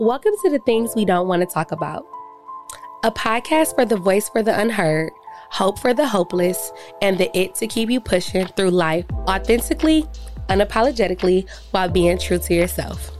Welcome to the things we don't want to talk about. A podcast for the voice for the unheard, hope for the hopeless, and the it to keep you pushing through life authentically, unapologetically, while being true to yourself.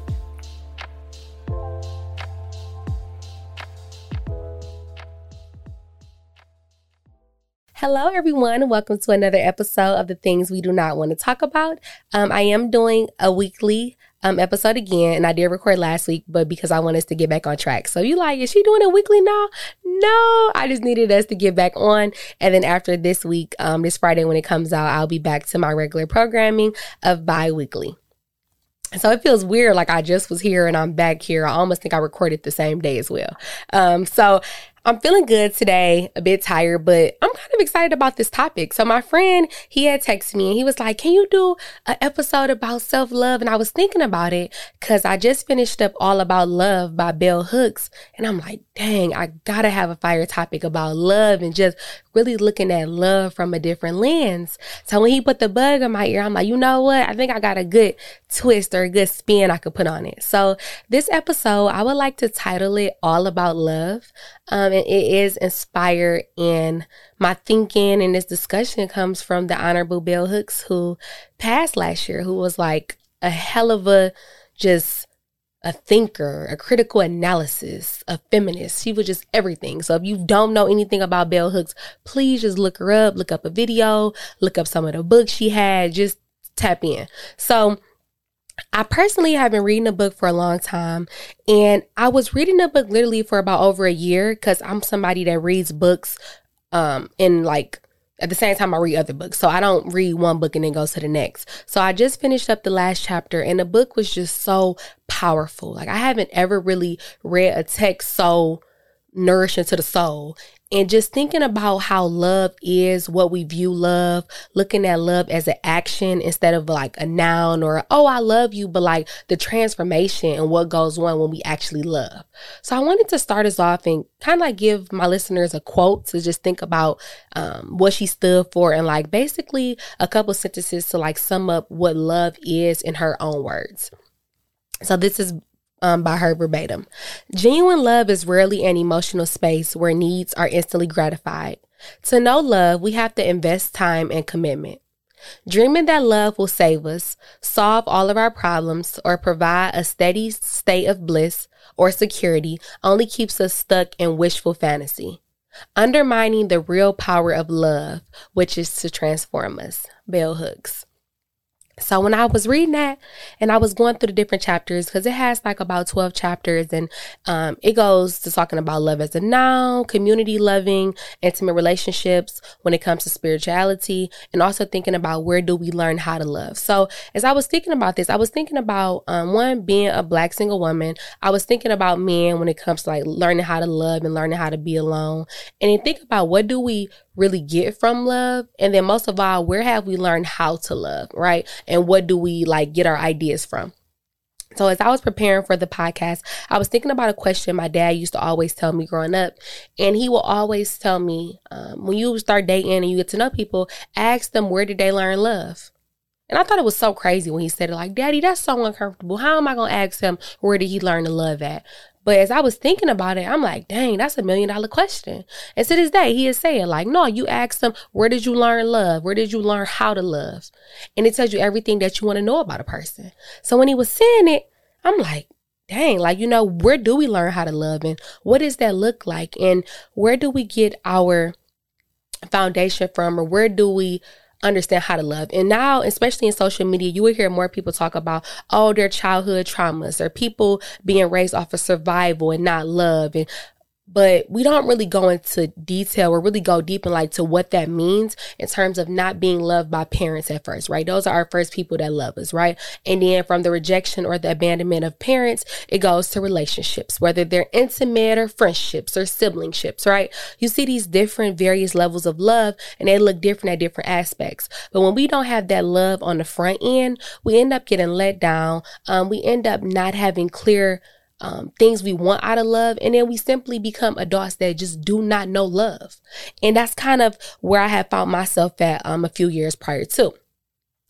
Hello, everyone. Welcome to another episode of the things we do not want to talk about. Um, I am doing a weekly um, episode again, and I did record last week, but because I want us to get back on track. So you like, is she doing it weekly now? No, I just needed us to get back on. And then after this week, um, this Friday when it comes out, I'll be back to my regular programming of bi-weekly. So it feels weird, like I just was here and I'm back here. I almost think I recorded the same day as well. Um, so I'm feeling good today, a bit tired, but I'm kind of excited about this topic. So my friend, he had texted me and he was like, "Can you do an episode about self-love?" And I was thinking about it cuz I just finished up All About Love by Bell Hooks, and I'm like, "Dang, I got to have a fire topic about love and just really looking at love from a different lens." So when he put the bug in my ear, I'm like, "You know what? I think I got a good twist or a good spin I could put on it." So this episode, I would like to title it All About Love. Um, and it is inspired in my thinking and this discussion comes from the Honorable Bell Hooks, who passed last year, who was like a hell of a just a thinker, a critical analysis, a feminist. She was just everything. So if you don't know anything about Bell Hooks, please just look her up, look up a video, look up some of the books she had, just tap in. So I personally have been reading a book for a long time, and I was reading the book literally for about over a year because I'm somebody that reads books um in like at the same time I read other books. So I don't read one book and then go to the next. So I just finished up the last chapter and the book was just so powerful. Like I haven't ever really read a text so nourishing to the soul and just thinking about how love is, what we view love, looking at love as an action instead of like a noun or, oh, I love you, but like the transformation and what goes on when we actually love. So I wanted to start us off and kind of like give my listeners a quote to just think about um, what she stood for and like basically a couple sentences to like sum up what love is in her own words. So this is um, by her verbatim. Genuine love is rarely an emotional space where needs are instantly gratified. To know love, we have to invest time and commitment. Dreaming that love will save us, solve all of our problems, or provide a steady state of bliss or security only keeps us stuck in wishful fantasy, undermining the real power of love, which is to transform us. Bell Hooks. So when I was reading that and I was going through the different chapters, because it has like about 12 chapters and um, it goes to talking about love as a noun, community loving, intimate relationships when it comes to spirituality, and also thinking about where do we learn how to love. So as I was thinking about this, I was thinking about um, one, being a black single woman. I was thinking about men when it comes to like learning how to love and learning how to be alone. And then think about what do we really get from love? And then most of all, where have we learned how to love, right? And what do we like get our ideas from? So as I was preparing for the podcast, I was thinking about a question my dad used to always tell me growing up, and he will always tell me um, when you start dating and you get to know people, ask them where did they learn love. And I thought it was so crazy when he said it, like, Daddy, that's so uncomfortable. How am I gonna ask him where did he learn to love at? But as I was thinking about it, I'm like, dang, that's a million dollar question. And to this day, he is saying, like, no, you ask them, where did you learn love? Where did you learn how to love? And it tells you everything that you want to know about a person. So when he was saying it, I'm like, dang, like, you know, where do we learn how to love? And what does that look like? And where do we get our foundation from? Or where do we understand how to love. And now, especially in social media, you will hear more people talk about, oh, their childhood traumas or people being raised off of survival and not love and but we don't really go into detail or really go deep in like to what that means in terms of not being loved by parents at first, right? Those are our first people that love us, right? And then from the rejection or the abandonment of parents, it goes to relationships, whether they're intimate or friendships or siblingships, right? You see these different various levels of love and they look different at different aspects. But when we don't have that love on the front end, we end up getting let down. Um, we end up not having clear um, things we want out of love. And then we simply become adults that just do not know love. And that's kind of where I have found myself at um, a few years prior to.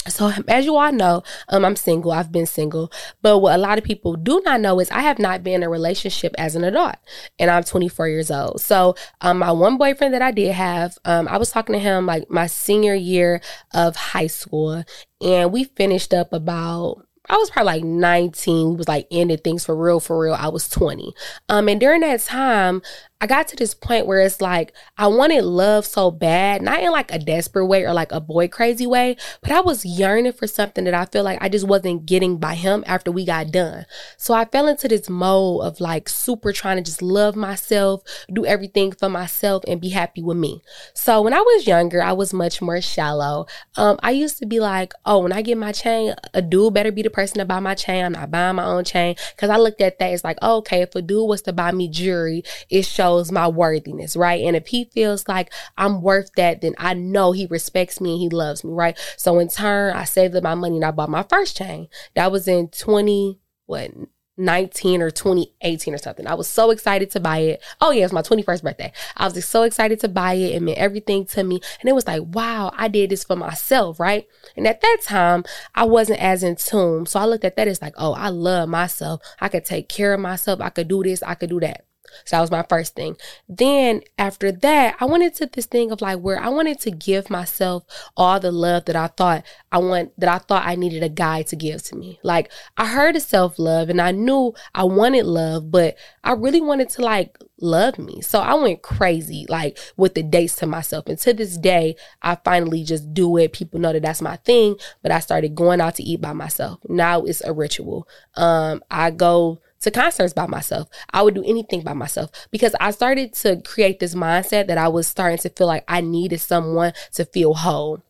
So, as you all know, um, I'm single. I've been single. But what a lot of people do not know is I have not been in a relationship as an adult, and I'm 24 years old. So, um, my one boyfriend that I did have, um, I was talking to him like my senior year of high school, and we finished up about I was probably like 19. We was like ending things for real, for real. I was 20. Um, and during that time, I got to this point where it's like I wanted love so bad, not in like a desperate way or like a boy crazy way, but I was yearning for something that I feel like I just wasn't getting by him after we got done. So I fell into this mode of like super trying to just love myself, do everything for myself, and be happy with me. So when I was younger, I was much more shallow. Um, I used to be like, oh, when I get my chain, a dude better be the person to buy my chain. I'm not buying my own chain because I looked at that. It's like, oh, okay, if a dude was to buy me jewelry, it shows shows my worthiness, right? And if he feels like I'm worth that, then I know he respects me and he loves me, right? So in turn, I saved up my money and I bought my first chain. That was in 20, what, 19 or 2018 or something. I was so excited to buy it. Oh, yeah, it was my 21st birthday. I was so excited to buy it. It meant everything to me. And it was like, wow, I did this for myself, right? And at that time, I wasn't as in tune. So I looked at that as like, oh, I love myself. I could take care of myself. I could do this. I could do that. So that was my first thing. Then after that, I went into this thing of like where I wanted to give myself all the love that I thought I want that I thought I needed a guy to give to me. Like I heard of self-love and I knew I wanted love, but I really wanted to like love me. So I went crazy like with the dates to myself. And to this day, I finally just do it. People know that that's my thing, but I started going out to eat by myself. Now it's a ritual. Um I go to concerts by myself. I would do anything by myself because I started to create this mindset that I was starting to feel like I needed someone to feel whole.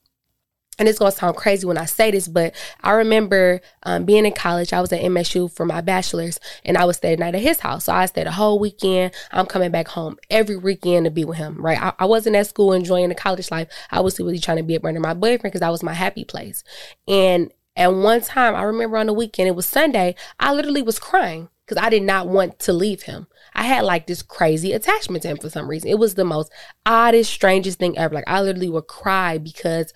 And it's gonna sound crazy when I say this, but I remember um, being in college. I was at MSU for my bachelor's, and I was staying night at his house. So I stayed a whole weekend. I'm coming back home every weekend to be with him. Right? I, I wasn't at school enjoying the college life. I was really trying to be a under my boyfriend because that was my happy place. And at one time, I remember on the weekend, it was Sunday. I literally was crying because I did not want to leave him. I had like this crazy attachment to him for some reason. It was the most oddest, strangest thing ever. Like I literally would cry because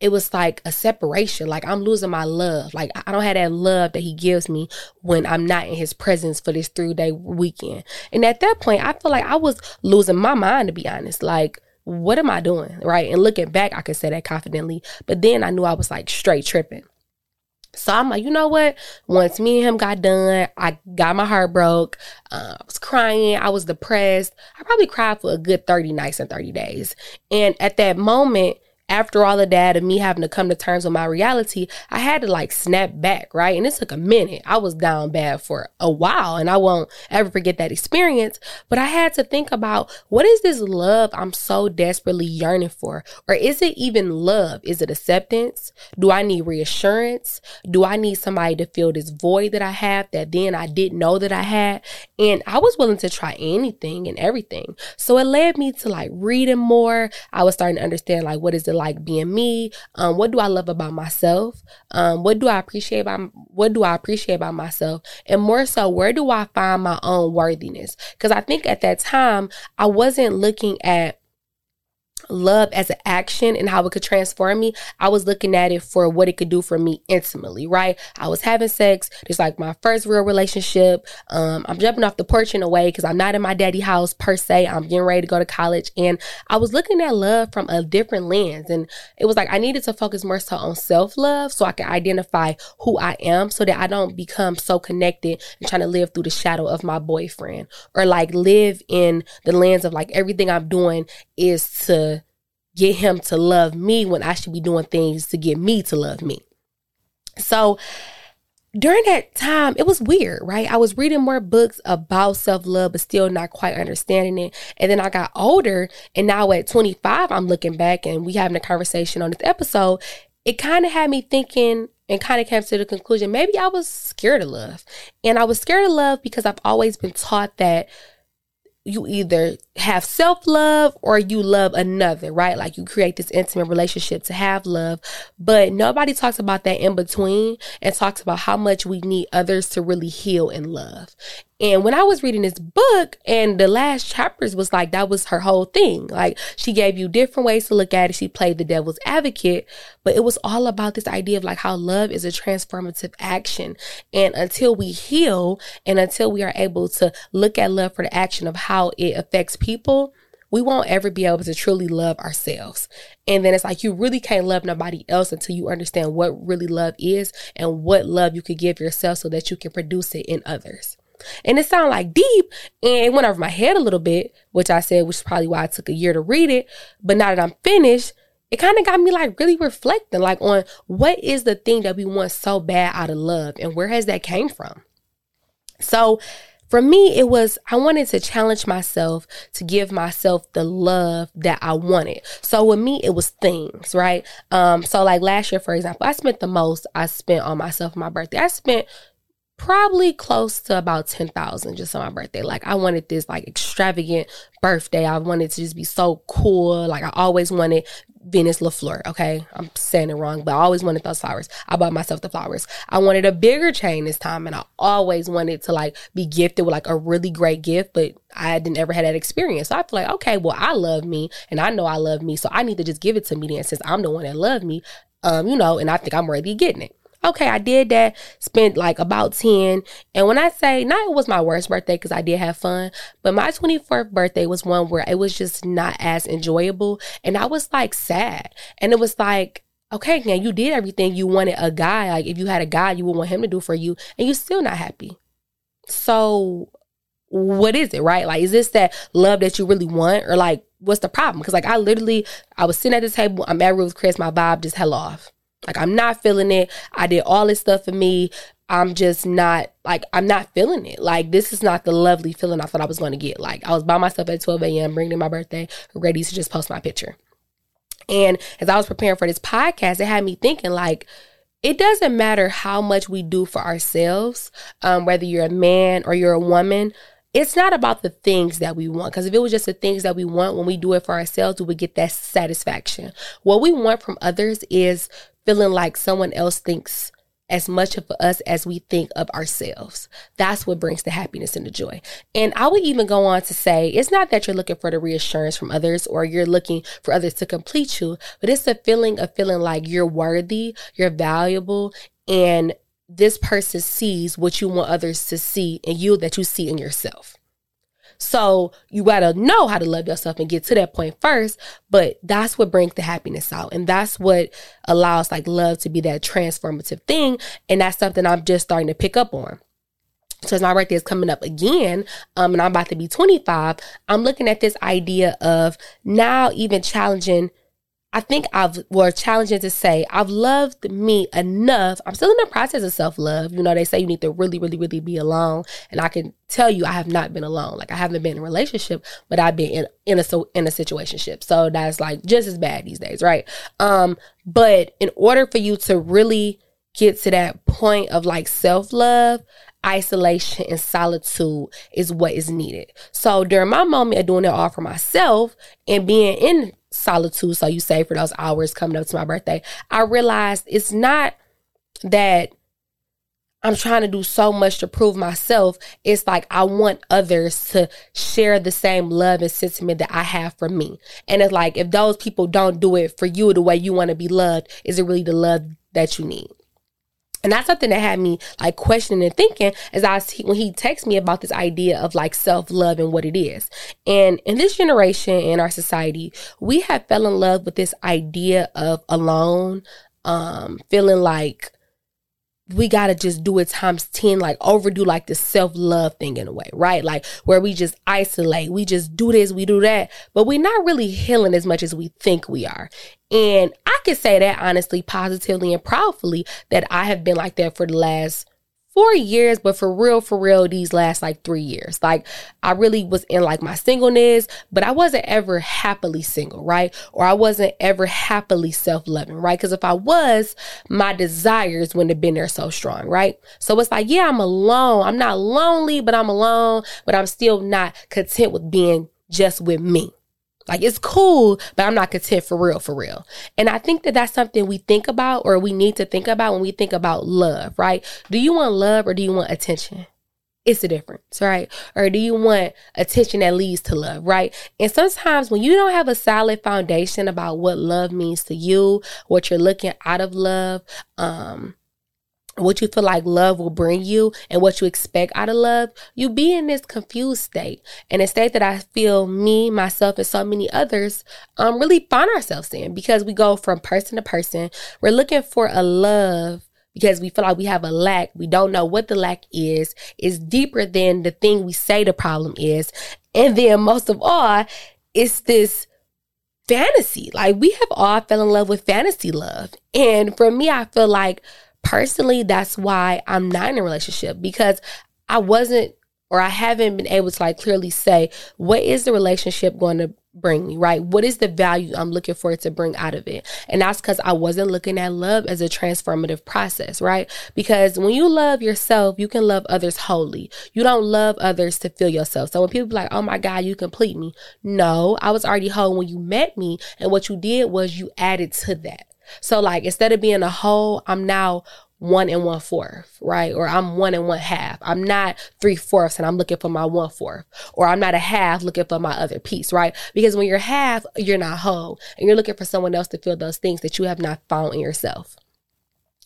it was like a separation. Like I'm losing my love. Like I don't have that love that he gives me when I'm not in his presence for this three day weekend. And at that point, I feel like I was losing my mind to be honest. Like, what am I doing? Right. And looking back, I could say that confidently. But then I knew I was like straight tripping. So I'm like, you know what? Once me and him got done, I got my heart broke. Uh, I was crying. I was depressed. I probably cried for a good 30 nights and 30 days. And at that moment, after all of that and me having to come to terms with my reality, I had to like snap back, right? And it took a minute. I was down bad for a while and I won't ever forget that experience. But I had to think about what is this love I'm so desperately yearning for? Or is it even love? Is it acceptance? Do I need reassurance? Do I need somebody to fill this void that I have that then I didn't know that I had? And I was willing to try anything and everything. So it led me to like reading more. I was starting to understand like what is it like being me? Um, what do I love about myself? Um, what do I appreciate about what do I appreciate about myself? And more so, where do I find my own worthiness? Because I think at that time I wasn't looking at love as an action and how it could transform me, I was looking at it for what it could do for me intimately, right? I was having sex. It's like my first real relationship. Um, I'm jumping off the porch in a way because I'm not in my daddy house per se. I'm getting ready to go to college. And I was looking at love from a different lens. And it was like I needed to focus more so on self love so I can identify who I am so that I don't become so connected and trying to live through the shadow of my boyfriend or like live in the lens of like everything I'm doing is to get him to love me when I should be doing things to get me to love me. So during that time, it was weird, right? I was reading more books about self love, but still not quite understanding it. And then I got older, and now at 25, I'm looking back and we having a conversation on this episode. It kind of had me thinking and kind of came to the conclusion maybe I was scared of love. And I was scared of love because I've always been taught that you either have self love or you love another, right? Like you create this intimate relationship to have love, but nobody talks about that in between and talks about how much we need others to really heal and love. And when I was reading this book and the last chapters was like, that was her whole thing. Like she gave you different ways to look at it. She played the devil's advocate, but it was all about this idea of like how love is a transformative action. And until we heal and until we are able to look at love for the action of how it affects people, we won't ever be able to truly love ourselves. And then it's like you really can't love nobody else until you understand what really love is and what love you could give yourself so that you can produce it in others. And it sounded like deep and it went over my head a little bit, which I said, which is probably why it took a year to read it. But now that I'm finished, it kind of got me like really reflecting like on what is the thing that we want so bad out of love and where has that came from. So for me, it was, I wanted to challenge myself to give myself the love that I wanted. So with me, it was things, right? Um, so like last year, for example, I spent the most I spent on myself my birthday. I spent probably close to about 10,000 just on my birthday. Like I wanted this like extravagant birthday. I wanted to just be so cool. Like I always wanted Venus LaFleur. Okay. I'm saying it wrong, but I always wanted those flowers. I bought myself the flowers. I wanted a bigger chain this time and I always wanted to like be gifted with like a really great gift, but I didn't ever had that experience. So I feel like, okay, well, I love me and I know I love me. So I need to just give it to me then since I'm the one that loved me, um, you know, and I think I'm of getting it. Okay, I did that, spent like about 10. And when I say not it was my worst birthday because I did have fun, but my 24th birthday was one where it was just not as enjoyable. And I was like sad. And it was like, okay, now you did everything you wanted a guy. Like if you had a guy, you would want him to do for you, and you're still not happy. So what is it, right? Like, is this that love that you really want? Or like, what's the problem? Because like I literally I was sitting at the table, I'm at with Chris, my vibe just hell off. Like I'm not feeling it. I did all this stuff for me. I'm just not like I'm not feeling it. Like this is not the lovely feeling I thought I was going to get. Like I was by myself at 12 a.m. bringing in my birthday, ready to just post my picture. And as I was preparing for this podcast, it had me thinking like it doesn't matter how much we do for ourselves, um, whether you're a man or you're a woman. It's not about the things that we want. Because if it was just the things that we want, when we do it for ourselves, we would get that satisfaction. What we want from others is feeling like someone else thinks as much of us as we think of ourselves. That's what brings the happiness and the joy. And I would even go on to say it's not that you're looking for the reassurance from others or you're looking for others to complete you, but it's a feeling of feeling like you're worthy, you're valuable, and this person sees what you want others to see in you that you see in yourself. So you gotta know how to love yourself and get to that point first. But that's what brings the happiness out. And that's what allows like love to be that transformative thing. And that's something I'm just starting to pick up on. So as my birthday is coming up again, um, and I'm about to be 25, I'm looking at this idea of now even challenging I think I've were challenging to say I've loved me enough. I'm still in the process of self love. You know, they say you need to really, really, really be alone, and I can tell you I have not been alone. Like I haven't been in a relationship, but I've been in in a so in a situationship. So that's like just as bad these days, right? Um, but in order for you to really get to that point of like self love, isolation and solitude is what is needed. So during my moment of doing it all for myself and being in solitude, so you say for those hours coming up to my birthday, I realized it's not that I'm trying to do so much to prove myself. It's like I want others to share the same love and sentiment that I have for me. And it's like if those people don't do it for you the way you want to be loved, is it really the love that you need? And that's something that had me like questioning and thinking as I see when he texts me about this idea of like self love and what it is. And in this generation in our society, we have fell in love with this idea of alone, um, feeling like we gotta just do it times 10, like overdo like the self love thing in a way, right? Like where we just isolate, we just do this, we do that, but we're not really healing as much as we think we are. And I can say that honestly, positively, and proudly that I have been like that for the last four years, but for real, for real, these last like three years. Like I really was in like my singleness, but I wasn't ever happily single, right? Or I wasn't ever happily self loving, right? Because if I was, my desires wouldn't have been there so strong, right? So it's like, yeah, I'm alone. I'm not lonely, but I'm alone, but I'm still not content with being just with me. Like it's cool, but I'm not content for real, for real. And I think that that's something we think about or we need to think about when we think about love, right? Do you want love or do you want attention? it's a difference, right? Or do you want attention that leads to love, right? And sometimes when you don't have a solid foundation about what love means to you, what you're looking out of love, um, what you feel like love will bring you and what you expect out of love, you be in this confused state. And a state that I feel me, myself, and so many others um really find ourselves in because we go from person to person. We're looking for a love because we feel like we have a lack. We don't know what the lack is. It's deeper than the thing we say the problem is. And then most of all, it's this fantasy. Like we have all fell in love with fantasy love. And for me, I feel like personally, that's why I'm not in a relationship because I wasn't or I haven't been able to like clearly say what is the relationship going to bring me, right? What is the value I'm looking for to bring out of it? And that's because I wasn't looking at love as a transformative process, right? Because when you love yourself, you can love others wholly. You don't love others to feel yourself. So when people be like, oh my God, you complete me. No, I was already whole when you met me. And what you did was you added to that. So like instead of being a whole, I'm now one and one fourth, right? Or I'm one and one half. I'm not three fourths and I'm looking for my one fourth. Or I'm not a half looking for my other piece, right? Because when you're half, you're not whole and you're looking for someone else to feel those things that you have not found in yourself.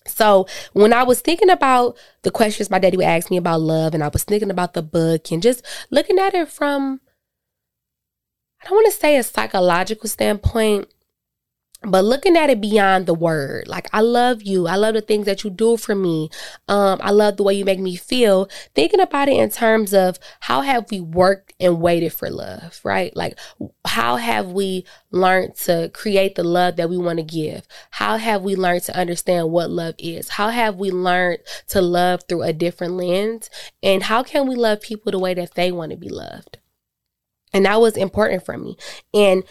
So when I was thinking about the questions my daddy would ask me about love and I was thinking about the book and just looking at it from, I don't want to say a psychological standpoint, but looking at it beyond the word like i love you. I love the things that you do for me. Um, i love the way you make me feel. Thinking about it in terms of how have we worked and waited for love right? Like how have we learned to create the love that we want to give? How have we learned to understand what love is? How have we learned to love through a different lens? And how can we love people the way that they want to be loved? And that was important for me. And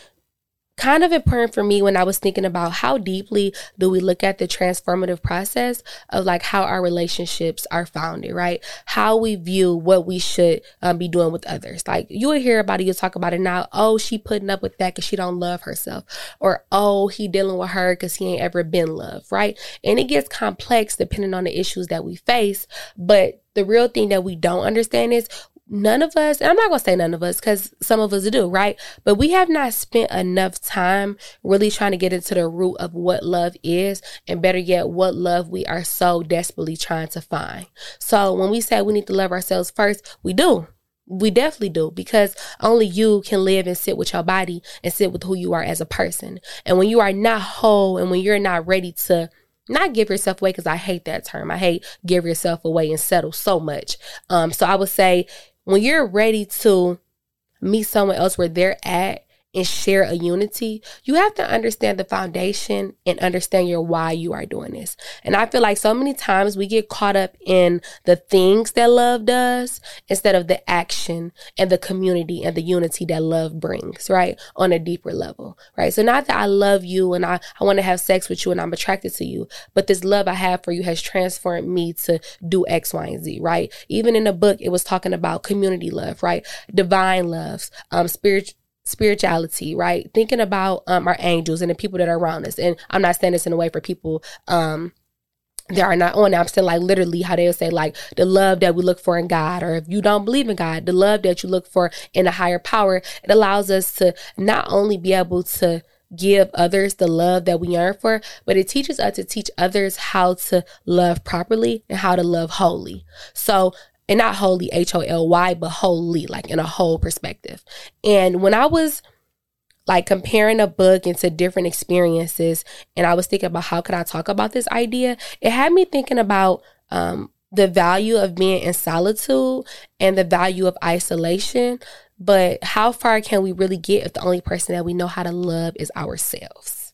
kind of important for me when I was thinking about how deeply do we look at the transformative process of like how our relationships are founded, right? How we view what we should um, be doing with others. Like you will hear about it, you talk about it now. Oh, she putting up with that because she don't love herself, or oh, he dealing with her because he ain't ever been loved, right? And it gets complex depending on the issues that we face, but the real thing that we don't understand is none of us, and I'm not going to say none of us because some of us do, right? But we have not spent enough time really trying to get into the root of what love is, and better yet, what love we are so desperately trying to find. So when we say we need to love ourselves first, we do. We definitely do because only you can live and sit with your body and sit with who you are as a person. And when you are not whole and when you're not ready to not give yourself away because I hate that term. I hate give yourself away and settle so much. Um, so I would say when you're ready to meet someone else where they're at and share a unity, you have to understand the foundation and understand your why you are doing this. And I feel like so many times we get caught up in the things that love does instead of the action and the community and the unity that love brings, right? On a deeper level, right? So not that I love you and I, I want to have sex with you and I'm attracted to you, but this love I have for you has transformed me to do X, Y, and Z, right? Even in the book, it was talking about community love, right? Divine loves, um, spiritual spirituality, right? Thinking about um, our angels and the people that are around us. And I'm not saying this in a way for people um, that are not on. I'm saying like literally how they'll say like the love that we look for in God, or if you don't believe in God, the love that you look for in a higher power. It allows us to not only be able to give others the love that we yearn for, but it teaches us to teach others how to love properly and how to love wholly. So and not holy H O L Y, but wholly, like in a whole perspective. And when I was like comparing a book into different experiences, and I was thinking about how could I talk about this idea, it had me thinking about um, the value of being in solitude and the value of isolation. But how far can we really get if the only person that we know how to love is ourselves?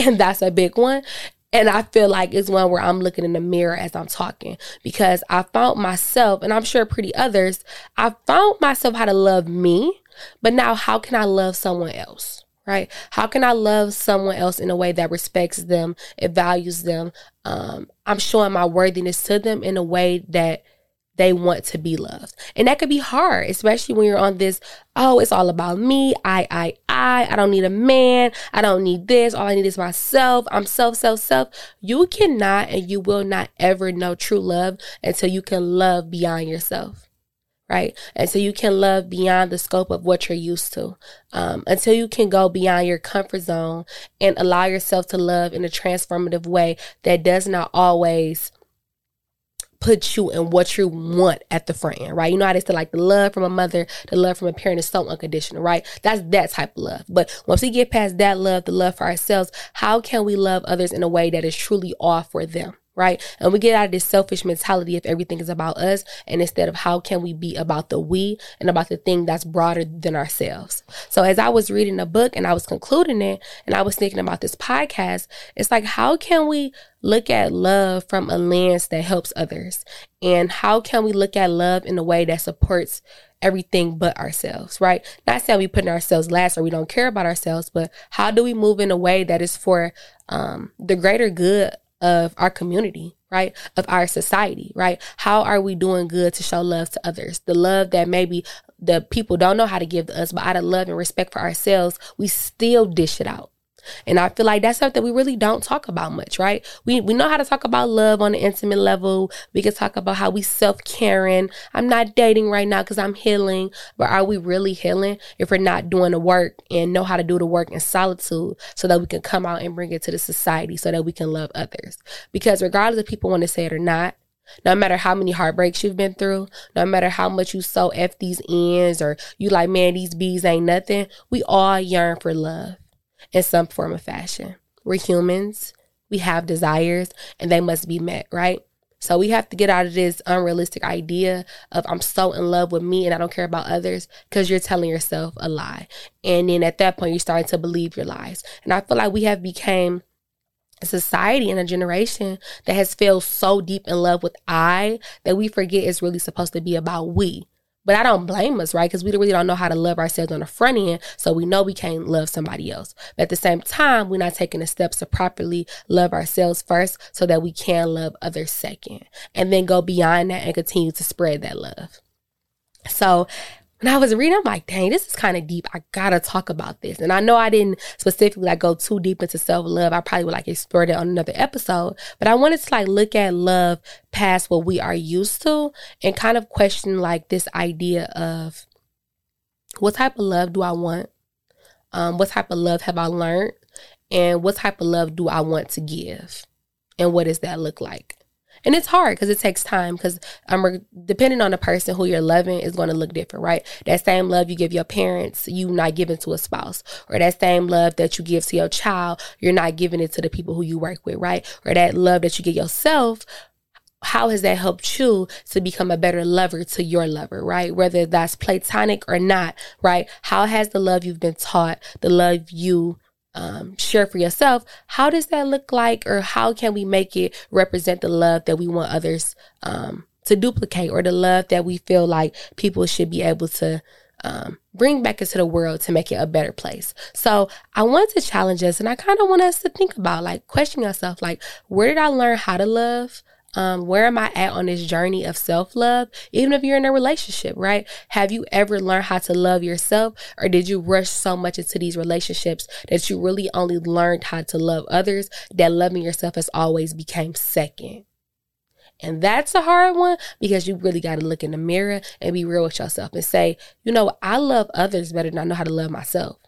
And that's a big one. And I feel like it's one where I'm looking in the mirror as I'm talking because I found myself, and I'm sure pretty others, I found myself how to love me, but now how can I love someone else? Right? How can I love someone else in a way that respects them, it values them? Um, I'm showing my worthiness to them in a way that they want to be loved. And that could be hard, especially when you're on this, oh, it's all about me. I, I, I, I don't need a man. I don't need this. All I need is myself. I'm self, self, self. You cannot and you will not ever know true love until you can love beyond yourself. right? And so you can love beyond the scope of what you're used to. Um, until you can go beyond your comfort zone and allow yourself to love in a transformative way that does not always put you in what you want at the front end, right? You know how they say like the love from a mother, the love from a parent is so unconditional, right? That's that type of love. But once we get past that love, the love for ourselves, how can we love others in a way that is truly all for them? Right? And we get out of this selfish mentality if everything is about us, and instead of how can we be about the we and about the thing that's broader than ourselves. So as I was reading the book and I was concluding it, and I was thinking about this podcast, it's like how can we look at love from a lens that helps others, and how can we look at love in a way that supports everything but ourselves, right? Not saying we putting ourselves last or we don't care about ourselves, but how do we move in a way that is for um, the greater good of our community, right? Of our society, right? How are we doing good to show love to others? The love that maybe the people don't know how to give to us, but out of love and respect for ourselves, we still dish it out. And I feel like that's something we really don't talk about much, right? We we know how to talk about love on an intimate level. We can talk about how we self caring. I'm not dating right now because I'm healing, but are we really healing if we're not doing the work and know how to do the work in solitude so that we can come out and bring it to the society so that we can love others? Because regardless if people want to say it or not, no matter how many heartbreaks you've been through, no matter how much you so F these ends or you like, man, these bees ain't nothing, we all yearn for love in some form of fashion. We're humans, we have desires, and they must be met, right? So we have to get out of this unrealistic idea of I'm so in love with me and I don't care about others because you're telling yourself a lie. And then at that point you're starting to believe your lies. And I feel like we have become a society and a generation that has fell so deep in love with I that we forget it's really supposed to be about we. But I don't blame us, right? Because we really don't know how to love ourselves on the front end. So we know we can't love somebody else. But at the same time, we're not taking the steps to properly love ourselves first so that we can love others second. And then go beyond that and continue to spread that love. So when I was reading, I'm like, dang, this is kind of deep. I gotta talk about this. And I know I didn't specifically like go too deep into self love. I probably would like explore it on another episode. But I wanted to like look at love past what we are used to and kind of question like this idea of what type of love do I want? Um, what type of love have I learned? And what type of love do I want to give? And what does that look like? And it's hard because it takes time because um, depending on the person who you're loving is going to look different, right? That same love you give your parents, you not giving to a spouse, or that same love that you give to your child, you're not giving it to the people who you work with, right? Or that love that you give yourself, how has that helped you to become a better lover to your lover, right? Whether that's platonic or not, right? How has the love you've been taught, the love you um, share for yourself, how does that look like, or how can we make it represent the love that we want others um, to duplicate, or the love that we feel like people should be able to um, bring back into the world to make it a better place. So I want to challenge us, and I kind of want us to think about, like, question yourself, like, where did I learn how to love? Um, where am I at on this journey of self love? Even if you're in a relationship, right? Have you ever learned how to love yourself, or did you rush so much into these relationships that you really only learned how to love others? That loving yourself has always became second. And that's a hard one because you really got to look in the mirror and be real with yourself and say, you know, I love others better than I know how to love myself.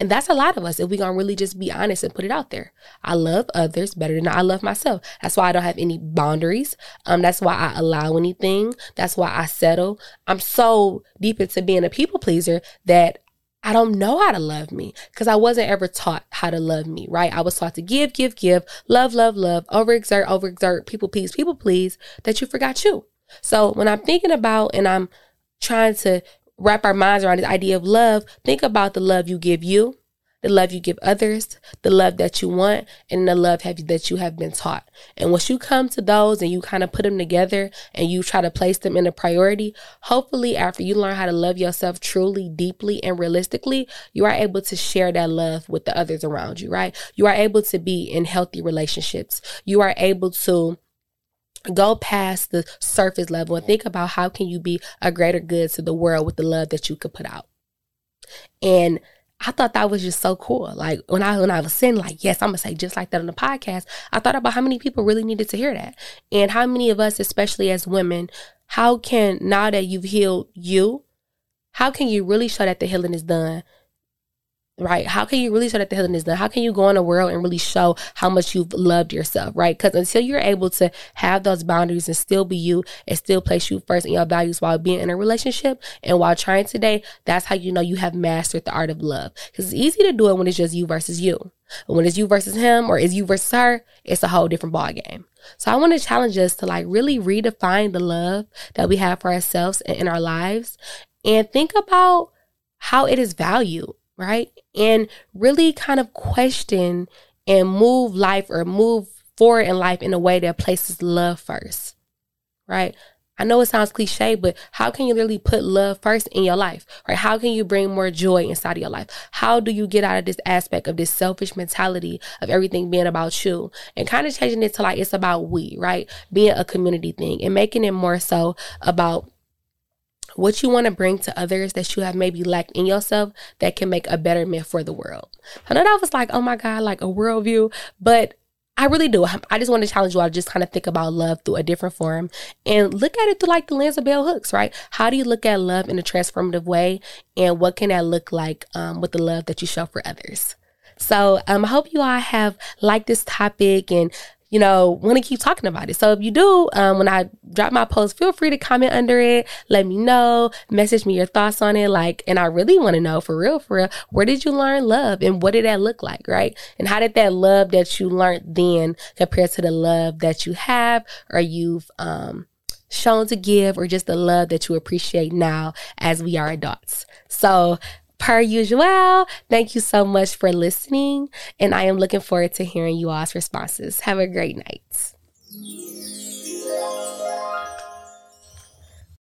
And that's a lot of us if we gonna really just be honest and put it out there. I love others better than I love myself. That's why I don't have any boundaries. Um, that's why I allow anything. That's why I settle. I'm so deep into being a people pleaser that I don't know how to love me because I wasn't ever taught how to love me, right? I was taught to give, give, give, love, love, love, overexert, overexert, people please, people please, that you forgot you. So when I'm thinking about and I'm trying to wrap our minds around this idea of love, think about the love you give you, the love you give others, the love that you want, and the love have, that you have been taught. And once you come to those and you kind of put them together and you try to place them in a priority, hopefully after you learn how to love yourself truly, deeply, and realistically, you are able to share that love with the others around you, right? You are able to be in healthy relationships. You are able to go past the surface level and think about how can you be a greater good to the world with the love that you could put out. And I thought that was just so cool. Like when I when I was saying like, yes, I'm gonna say just like that on the podcast, I thought about how many people really needed to hear that. And how many of us, especially as women, how can now that you've healed you, how can you really show that the healing is done right? How can you really show that the healing is done? How can you go in the world and really show how much you've loved yourself, right? Because until you're able to have those boundaries and still be you and still place you first in your values while being in a relationship and while trying today, that's how you know you have mastered the art of love. Because it's easy to do it when it's just you versus you. But when it's you versus him or is you versus her, it's a whole different ball game. So I want to challenge us to like really redefine the love that we have for ourselves and in our lives and think about how it is valued right? And really kind of question and move life or move forward in life in a way that places love first, right? I know it sounds cliche, but how can you really put love first in your life? Right? How can you bring more joy inside of your life? How do you get out of this aspect of this selfish mentality of everything being about you and kind of changing it to like it's about we, right? Being a community thing and making it more so about what you want to bring to others that you have maybe lacked in yourself that can make a betterment for the world. I know that was like, oh my God, like a worldview, but I really do. I just want to challenge you all to just kind of think about love through a different form and look at it through like the lens of bell hooks, right? How do you look at love in a transformative way? And what can that look like um, with the love that you show for others? So um, I hope you all have liked this topic and you know, want to keep talking about it. So if you do, um, when I drop my post, feel free to comment under it. Let me know, message me your thoughts on it. Like, and I really want to know for real, for real, where did you learn love and what did that look like? Right. And how did that love that you learned then compare to the love that you have or you've, um, shown to give or just the love that you appreciate now as we are adults. So per usual, thank you so much for listening. And I am looking forward to hearing you all's responses. Have a great night.